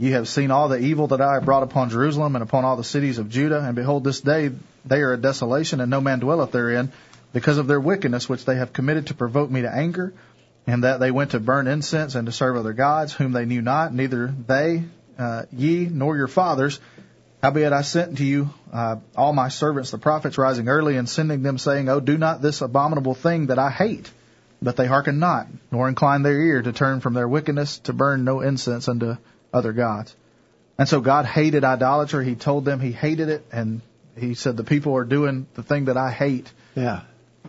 Ye have seen all the evil that I have brought upon Jerusalem and upon all the cities of Judah, and behold, this day they are a desolation, and no man dwelleth therein, because of their wickedness which they have committed to provoke me to anger, and that they went to burn incense and to serve other gods, whom they knew not, neither they uh, ye nor your fathers. Howbeit I sent to you uh, all my servants the prophets, rising early and sending them, saying, Oh, do not this abominable thing that I hate. But they hearken not, nor incline their ear to turn from their wickedness, to burn no incense unto other gods. And so God hated idolatry. He told them He hated it, and He said, The people are doing the thing that I hate. Yeah.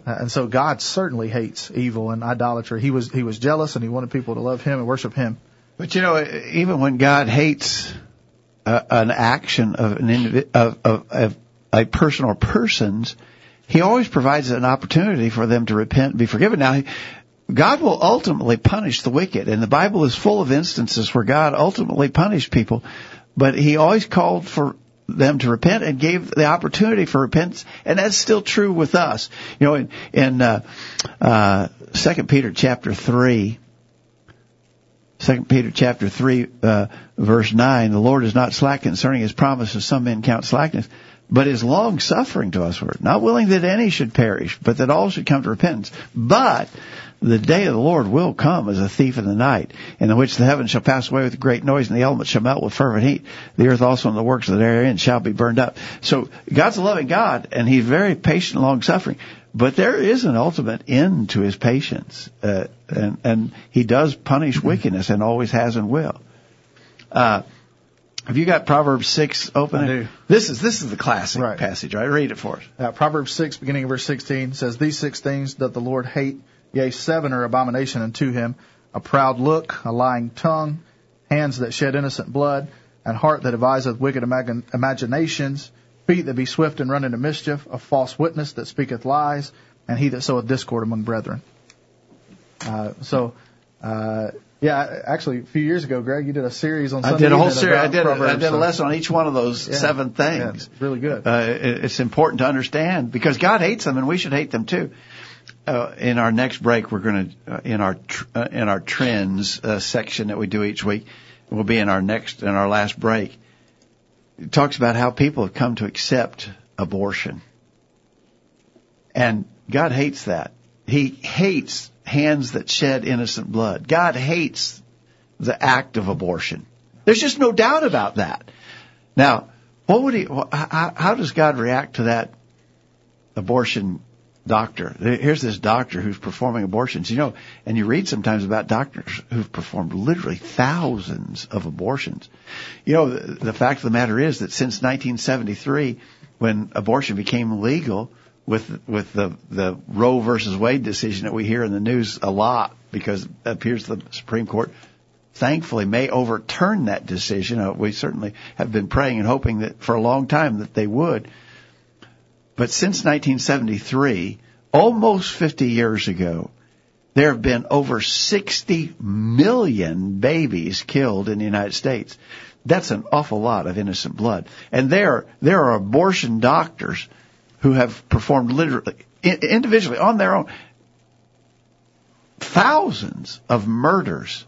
Uh, and so God certainly hates evil and idolatry. He was he was jealous and he wanted people to love him and worship him. But you know, even when God hates uh, an action of an individ- of, of, of a person or persons, He always provides an opportunity for them to repent and be forgiven. Now, God will ultimately punish the wicked, and the Bible is full of instances where God ultimately punished people, but He always called for them to repent and gave the opportunity for repentance, and that's still true with us. You know, in, in uh, uh, Second Peter chapter three, Second Peter chapter three, uh, verse nine, the Lord is not slack concerning His promise, as some men count slackness, but is long suffering to usward, not willing that any should perish, but that all should come to repentance. But the day of the Lord will come as a thief in the night, in which the heavens shall pass away with great noise, and the elements shall melt with fervent heat. The earth also and the works that are therein shall be burned up. So God's a loving God, and He's very patient, and long suffering. But there is an ultimate end to His patience, uh, and and He does punish wickedness, and always has and will. Uh, have you got Proverbs six open? I do. This is this is the classic Right. passage, right? Read it for us. Uh, Proverbs 6, beginning of verse 16, says, These six things doth the Lord hate, yea, seven are abomination unto him a proud look, a lying tongue, hands that shed innocent blood, and heart that deviseth wicked imag- imaginations, feet that be swift and run into mischief, a false witness that speaketh lies, and he that soweth discord among brethren. Uh, so, uh, yeah, actually, a few years ago, Greg, you did a series on I did a whole series. I did. A, I Proverbs, did a so- lesson on each one of those Yeah. seven things. it's really good. Uh, it- it's important to understand because God hates them, and we should hate them too. Uh, in our next break, we're going to uh, in our tr- uh, in our trends uh, section that we do each week. Will be in our next in our last break. It talks about how people have come to accept abortion, and God hates that. He hates hands that shed innocent blood. God hates the act of abortion. There's just no doubt about that. Now, what would he? How, how does God react to that abortion doctor? Here's this doctor who's performing abortions. You know, and you read sometimes about doctors who've performed literally thousands of abortions. You know, the, the fact of the matter is that since 1973, when abortion became legal, with with the the Roe versus Wade decision that we hear in the news a lot because it appears the Supreme Court thankfully may overturn that decision. Uh, we certainly have been praying and hoping that for a long time that they would. But since 1973, almost 50 years ago, there have been over 60 million babies killed in the United States. That's an awful lot of innocent blood. And there, there are abortion doctors who have performed literally, individually, on their own, thousands of murders.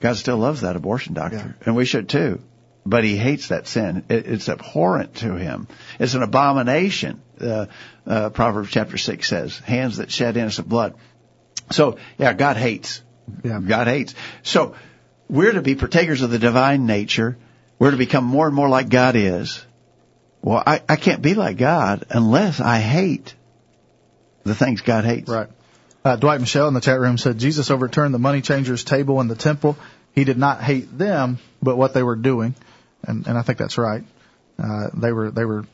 God still loves that abortion doctor, and we should too. But he hates that sin. It's abhorrent to him. It's an abomination. Uh, uh, Proverbs chapter six says, "Hands that shed innocent blood." So, yeah, God hates. Yeah. God hates. So, we're to be partakers of the divine nature. We're to become more and more like God is. Well, I, I can't be like God unless I hate the things God hates. Right. Uh, Dwight Michelle in the chat room said Jesus overturned the money changers' table in the temple. He did not hate them, but what they were doing, and and I think that's right. Uh, they were they were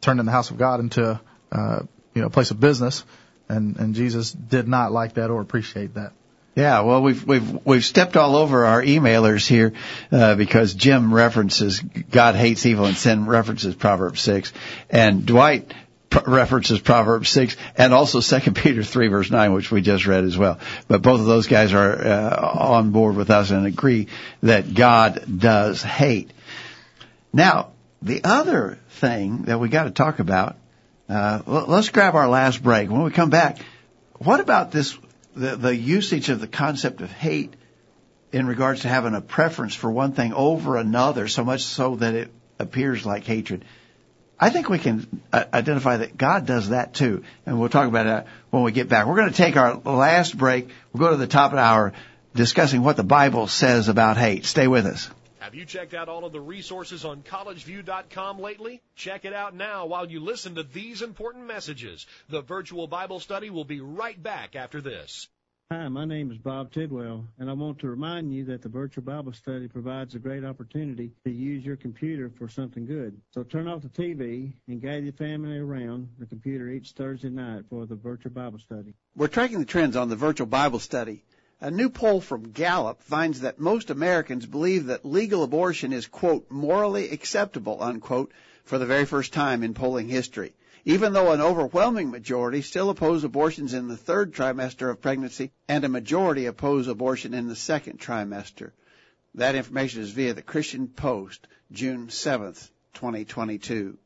turning the house of God into uh, you know a place of business, and and Jesus did not like that or appreciate that. Yeah, well, we've we've we've stepped all over our emailers here uh, because Jim references God hates evil and sin references Proverbs six, and Dwight references Proverbs six and also Second Peter three verse nine, which we just read as well. But both of those guys are uh, on board with us and agree that God does hate. Now, the other thing that we got to talk about, uh, let's grab our last break. When we come back, what about this, the, the usage of the concept of hate in regards to having a preference for one thing over another, so much so that it appears like hatred? I think we can uh, identify that God does that too, and we'll talk about that when we get back. We're going to take our last break. We'll go to the top of the hour discussing what the Bible says about hate. Stay with us. Have you checked out all of the resources on collegevue.com lately? Check it out now while you listen to these important messages. The virtual Bible study will be right back after this. Hi, my name is Bob Tidwell, and I want to remind you that the virtual Bible study provides a great opportunity to use your computer for something good. So turn off the TV and gather your family around the computer each Thursday night for the virtual Bible study. We're tracking the trends on the virtual Bible study. A new poll from Gallup finds that most Americans believe that legal abortion is, quote, morally acceptable, unquote, for the very first time in polling history even though an overwhelming majority still oppose abortions in the third trimester of pregnancy and a majority oppose abortion in the second trimester. That information is via the Christian Post, June 7th, 2022.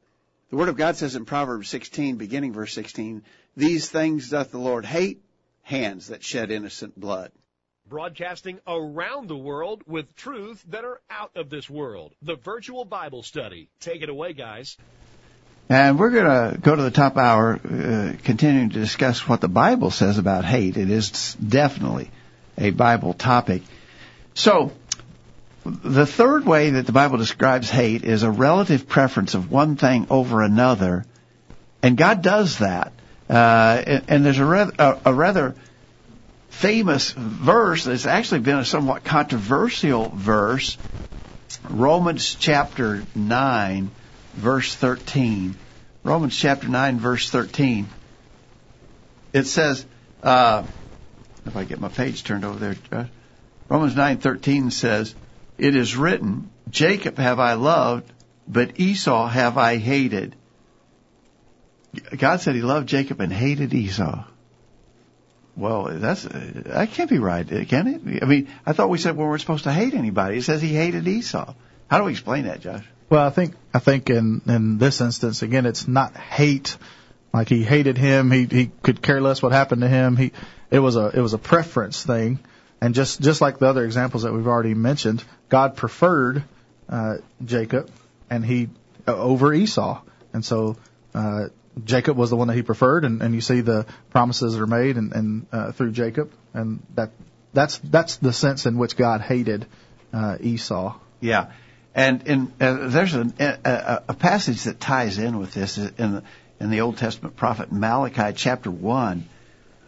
The Word of God says in Proverbs 16, beginning verse 16, These things doth the Lord hate, hands that shed innocent blood. Broadcasting around the world with truth that are out of this world. The virtual Bible study. Take it away, guys. And we're going to go to the top hour, uh, continuing to discuss what the Bible says about hate. It is definitely a Bible topic. So, the third way that the Bible describes hate is a relative preference of one thing over another, and God does that. Uh, and, and, there's a a, a rather famous verse that's actually been a somewhat controversial verse, Romans chapter 9 verse 13. Romans chapter 9, verse 13. It says, uh, if I get my page turned over there, uh, Romans 9:13 says, "It is written, Jacob have I loved, but Esau have I hated." God said He loved Jacob and hated Esau. Well, that's that can't be right, can it? I mean, I thought we said we weren't supposed to hate anybody. It says He hated Esau. How do we explain that, Josh? Well, I think I think in in this instance again, it's not hate. Like he hated him, he he could care less what happened to him. He it was a it was a preference thing, and just just like the other examples that we've already mentioned, God preferred uh, Jacob, and he uh, over Esau, and so uh, Jacob was the one that he preferred, and, and you see the promises that are made and, and uh, through Jacob, and that that's that's the sense in which God hated uh, Esau. Yeah, and in, uh, there's a, a, a, passage that ties in with this in the, in the Old Testament prophet Malachi chapter 1,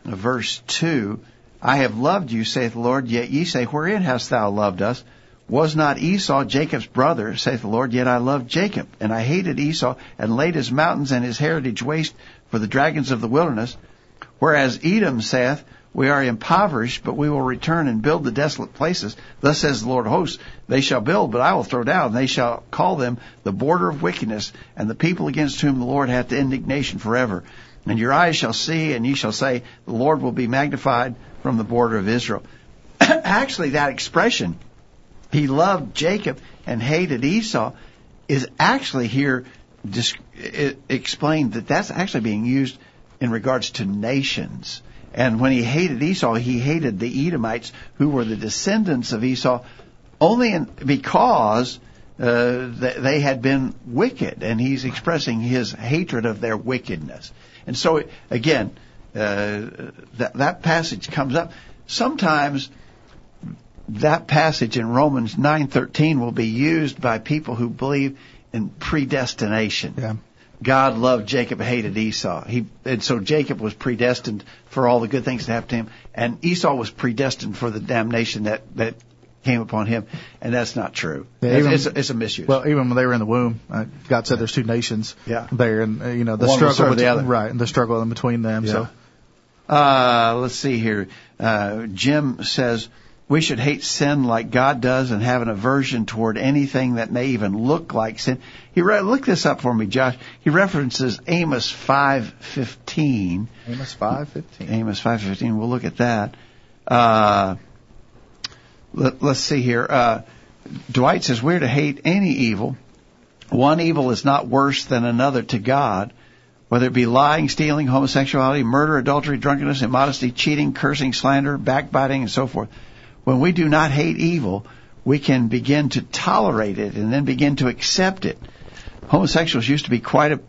verse 2. I have loved you, saith the Lord, yet ye say, Wherein hast thou loved us? Was not Esau Jacob's brother, saith the Lord, yet I loved Jacob, and I hated Esau, and laid his mountains and his heritage waste for the dragons of the wilderness. Whereas Edom saith, we are impoverished, but we will return and build the desolate places. Thus says the Lord of hosts, they shall build, but I will throw down. They shall call them the border of wickedness, and the people against whom the Lord hath indignation forever. And your eyes shall see, and ye shall say, the Lord will be magnified from the border of Israel. Actually, that expression, he loved Jacob and hated Esau, is actually here explained that that's actually being used in regards to nations. And when he hated Esau, he hated the Edomites, who were the descendants of Esau, only in, because uh, they had been wicked, and he's expressing his hatred of their wickedness. And so, again, uh, that passage comes up. Sometimes that passage in Romans 9:13 will be used by people who believe in predestination. Yeah. God loved Jacob, hated Esau. He, and so Jacob was predestined for all the good things to happen to him, and Esau was predestined for the damnation that, that came upon him, and that's not true. Yeah, even, it's, it's, a misuse. Well, even when they were in the womb, uh, God said there's two nations yeah. there, and uh, you know the One struggle between, the other. right, and the struggle in between them. Yeah. So, uh, let's see here. Uh, Jim says we should hate sin like God does and have an aversion toward anything that may even look like sin. He re- look this up for me, Josh. He references Amos 5:15. Amos 5:15. Amos 5:15. We'll look at that. Uh, let, us see here. Uh, Dwight says we're to hate any evil. One evil is not worse than another to God, whether it be lying, stealing, homosexuality, murder, adultery, drunkenness, immodesty, cheating, cursing, slander, backbiting, and so forth when we do not hate evil, we can begin to tolerate it and then begin to accept it. Homosexuals used to be quite a,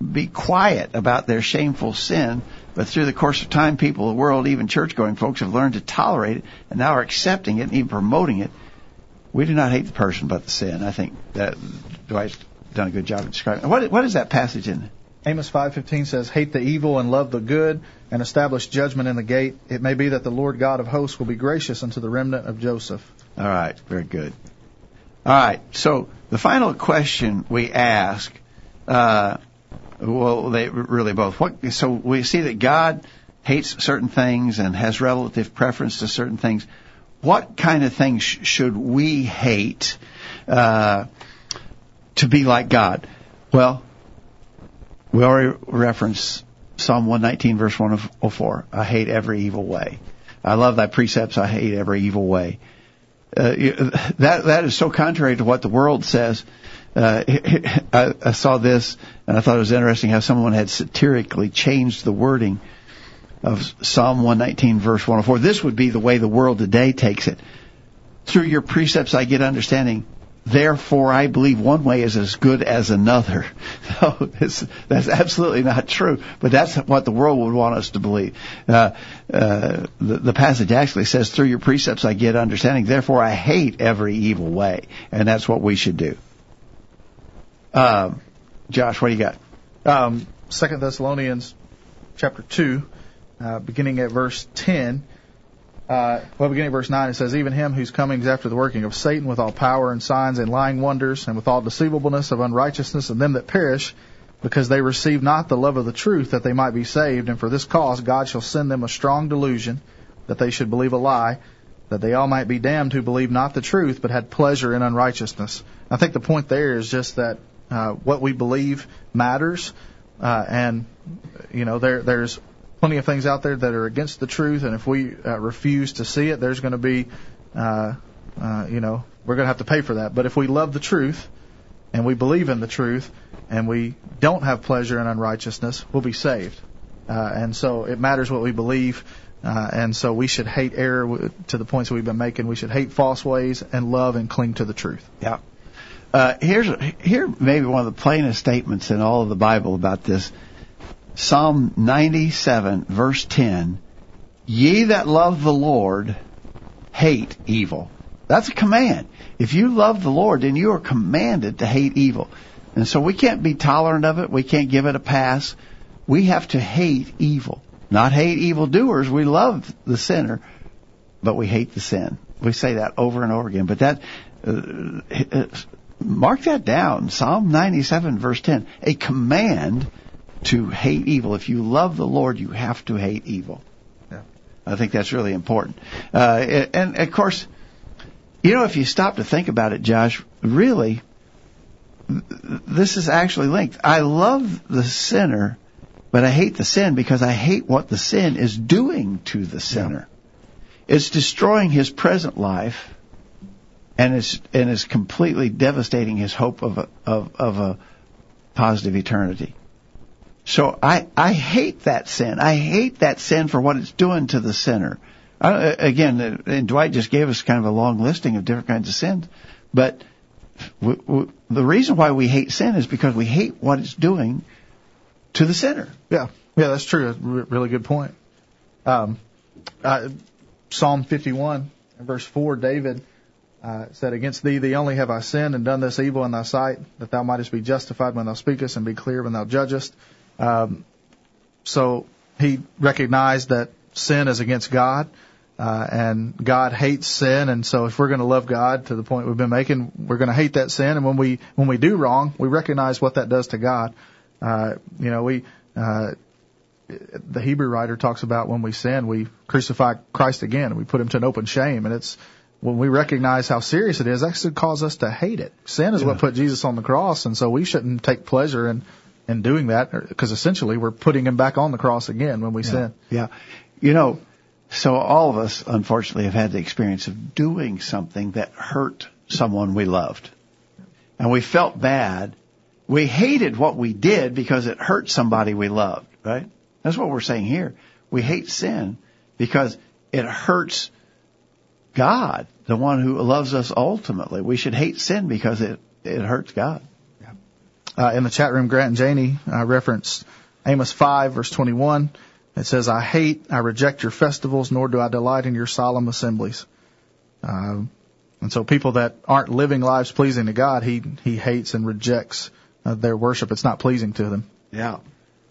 be quiet about their shameful sin, but through the course of time, people, the world, even church-going folks have learned to tolerate it and now are accepting it and even promoting it. We do not hate the person, but the sin. I think that Dwight's done a good job of describing. What what is that passage in Amos 5:15 says, "Hate the evil and love the good, and establish judgment in the gate. It may be that the Lord God of hosts will be gracious unto the remnant of Joseph." All right, very good. All right, so the final question we ask, uh, well, they really both. What? So we see that God hates certain things and has relative preference to certain things. What kind of things sh- should we hate uh, to be like God? Well, we already referenced Psalm 119, verse 104. I hate every evil way. I love thy precepts. I hate every evil way. Uh, that that is so contrary to what the world says. Uh, I, I saw this and I thought it was interesting how someone had satirically changed the wording of Psalm 119 verse 104. This would be the way the world today takes it. Through your precepts I get understanding. Therefore I believe one way is as good as another. No, that's absolutely not true. But that's what the world would want us to believe. Uh, uh, the, the passage actually says, through your precepts I get understanding. Therefore I hate every evil way. And that's what we should do. Um, Josh, what do you got? Um, Second Thessalonians chapter two, uh, beginning at verse ten. Uh, well, beginning verse 9, it says, Even him whose coming is after the working of Satan with all power and signs and lying wonders, and with all deceivableness of unrighteousness of them that perish, because they receive not the love of the truth that they might be saved. And for this cause God shall send them a strong delusion, that they should believe a lie, that they all might be damned who believe not the truth, but had pleasure in unrighteousness. I think the point there is just that uh, what we believe matters, uh, and you know there there's plenty of things out there that are against the truth, and if we uh, refuse to see it, there's going to be, uh, uh, you know, we're going to have to pay for that. But if we love the truth and we believe in the truth and we don't have pleasure in unrighteousness, we'll be saved. Uh, and so it matters what we believe. Uh, and so we should hate error to the points that we've been making. We should hate false ways and love and cling to the truth. Yeah. Uh, here's here maybe one of the plainest statements in all of the Bible about this. Psalm 97 verse 10. Ye that love the Lord hate evil. That's a command. If you love the Lord, then you are commanded to hate evil. And so we can't be tolerant of it. We can't give it a pass. We have to hate evil. Not hate evildoers. We love the sinner, but we hate the sin. We say that over and over again. But that, uh, mark that down. Psalm 97 verse 10. A command to hate evil. If you love the Lord, you have to hate evil. Yeah. I think that's really important. Uh, and of course, you know, if you stop to think about it, Josh, really, this is actually linked. I love the sinner, but I hate the sin because I hate what the sin is doing to the sinner. Yeah. It's destroying his present life, and it's and it's completely devastating his hope of a, of of a positive eternity. So I I hate that sin. I hate that sin for what it's doing to the sinner. I, again, and Dwight just gave us kind of a long listing of different kinds of sins, but the reason why we hate sin is because we hate what it's doing to the sinner. Yeah, yeah, that's true. That's really good point. Um, uh, Psalm 51, verse 4, David uh, said, Against thee, thee only have I sinned and done this evil in thy sight, that thou mightest be justified when thou speakest and be clear when thou judgest. Um, so he recognized that sin is against God. Uh, and God hates sin, and so if we're going to love God to the point we've been making, we're going to hate that sin. And when we when we do wrong, we recognize what that does to God. Uh, you know, we uh, the Hebrew writer talks about when we sin, we crucify Christ again, and we put him to an open shame. And it's when we recognize how serious it is, that should cause us to hate it. Sin is yeah. what put Jesus on the cross, and so we shouldn't take pleasure in in doing that because essentially we're putting him back on the cross again when we yeah. sin. Yeah, you know so all of us, unfortunately, have had the experience of doing something that hurt someone we loved. And we felt bad. We hated what we did because it hurt somebody we loved, right? That's what we're saying here. We hate sin because it hurts God, the one who loves us ultimately. We should hate sin because it, it hurts God. Uh, in the chat room, Grant and Janie uh, referenced Amos 5 verse 21. It says, I hate, I reject your festivals, nor do I delight in your solemn assemblies. Um, and so people that aren't living lives pleasing to God, he, he hates and rejects uh, their worship. It's not pleasing to them. Yeah.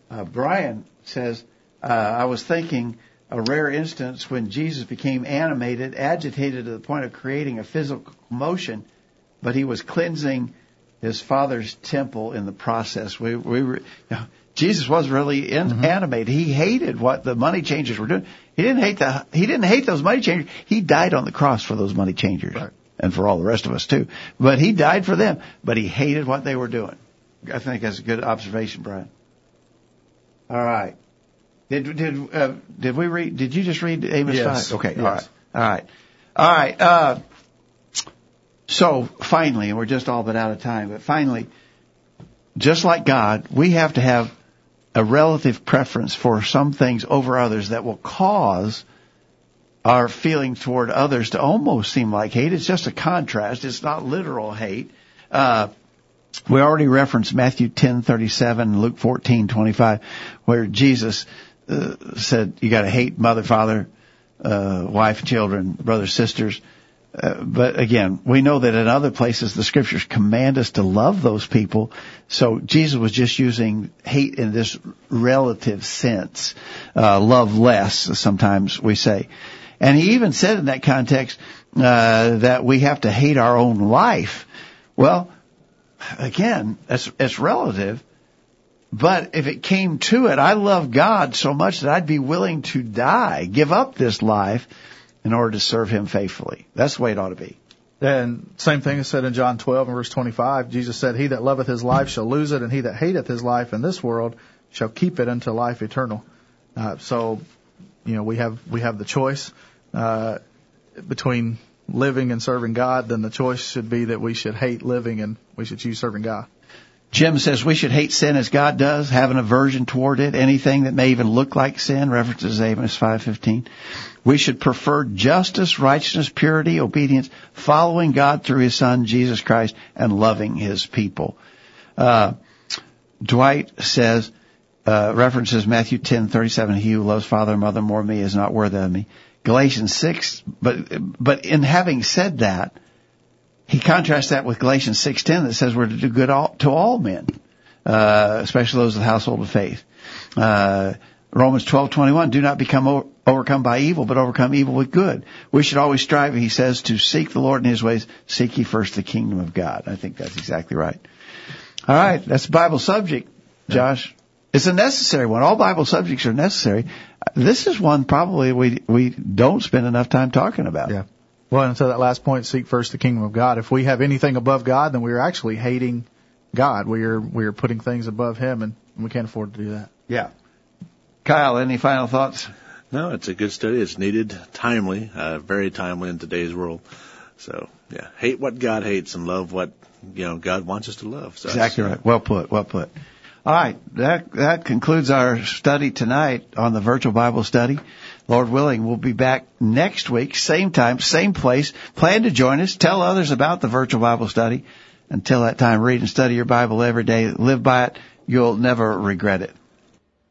Uh, Brian says, uh, I was thinking a rare instance when Jesus became animated, agitated to the point of creating a physical motion, but he was cleansing his father's temple in the process. We, we were, you know, Jesus was really in, Mm-hmm. animated. He hated what the money changers were doing. He didn't hate the, he didn't hate those money changers. He died on the cross for those money changers. Right. And for all the rest of us too. But he died for them, but he hated what they were doing. I think that's a good observation, Brian. All right. Did did uh, did we read? Did you just read Amos Yes. five? Okay. Yes. All right. All right. All right. Uh, so finally, and we're just all but out of time, but finally, just like God, we have to have a relative preference for some things over others that will cause our feeling toward others to almost seem like hate. It's just a contrast. It's not literal hate. Uh, we already referenced Matthew 10:37, Luke 14:25, where Jesus uh, said, "You got to hate mother, father, uh, wife, children, brothers, sisters." Uh, but again, we know that in other places the scriptures command us to love those people. So Jesus was just using hate in this relative sense, uh, love less, sometimes we say. And he even said in that context, uh, that we have to hate our own life. Well, again, it's, it's relative. But if it came to it, I love God so much that I'd be willing to die, give up this life in order to serve Him faithfully. That's the way it ought to be. And same thing is said in John 12 and verse 25. Jesus said, He that loveth his life shall lose it, and he that hateth his life in this world shall keep it unto life eternal. Uh, so, you know, we have we have the choice uh, between living and serving God. Then the choice should be that we should hate living and we should choose serving God. Jim says we should hate sin as God does, have an aversion toward it, anything that may even look like sin, references Amos 5.15. We should prefer justice, righteousness, purity, obedience, following God through His Son, Jesus Christ, and loving His people. Uh, Dwight says, uh, references Matthew 10:37, he who loves father and mother more than me is not worthy of me. Galatians 6, but, but in having said that, he contrasts that with Galatians 6:10 that says we're to do good all, to all men, uh, especially those of the household of faith. Uh, Romans 12:21 do not become o- overcome by evil but overcome evil with good. We should always strive he says to seek the Lord in his ways, seek ye first the kingdom of God. I think that's exactly right. All right, that's a Bible subject, Josh. It's a necessary one. All Bible subjects are necessary. This is one probably we we don't spend enough time talking about. Yeah. Well, and to that last point, seek first the kingdom of God. If we have anything above God, then we are actually hating God. We are we are putting things above Him, and we can't afford to do that. Yeah. Kyle, any final thoughts? No, it's a good study. It's needed, timely, uh, very timely in today's world. So, yeah, hate what God hates and love what you know God wants us to love. So Exactly right. Well put. Well put. All right. That that concludes our study tonight on the virtual Bible study. Lord willing, we'll be back next week, same time, same place. Plan to join us. Tell others about the virtual Bible study. Until that time, read and study your Bible every day. Live by it. You'll never regret it.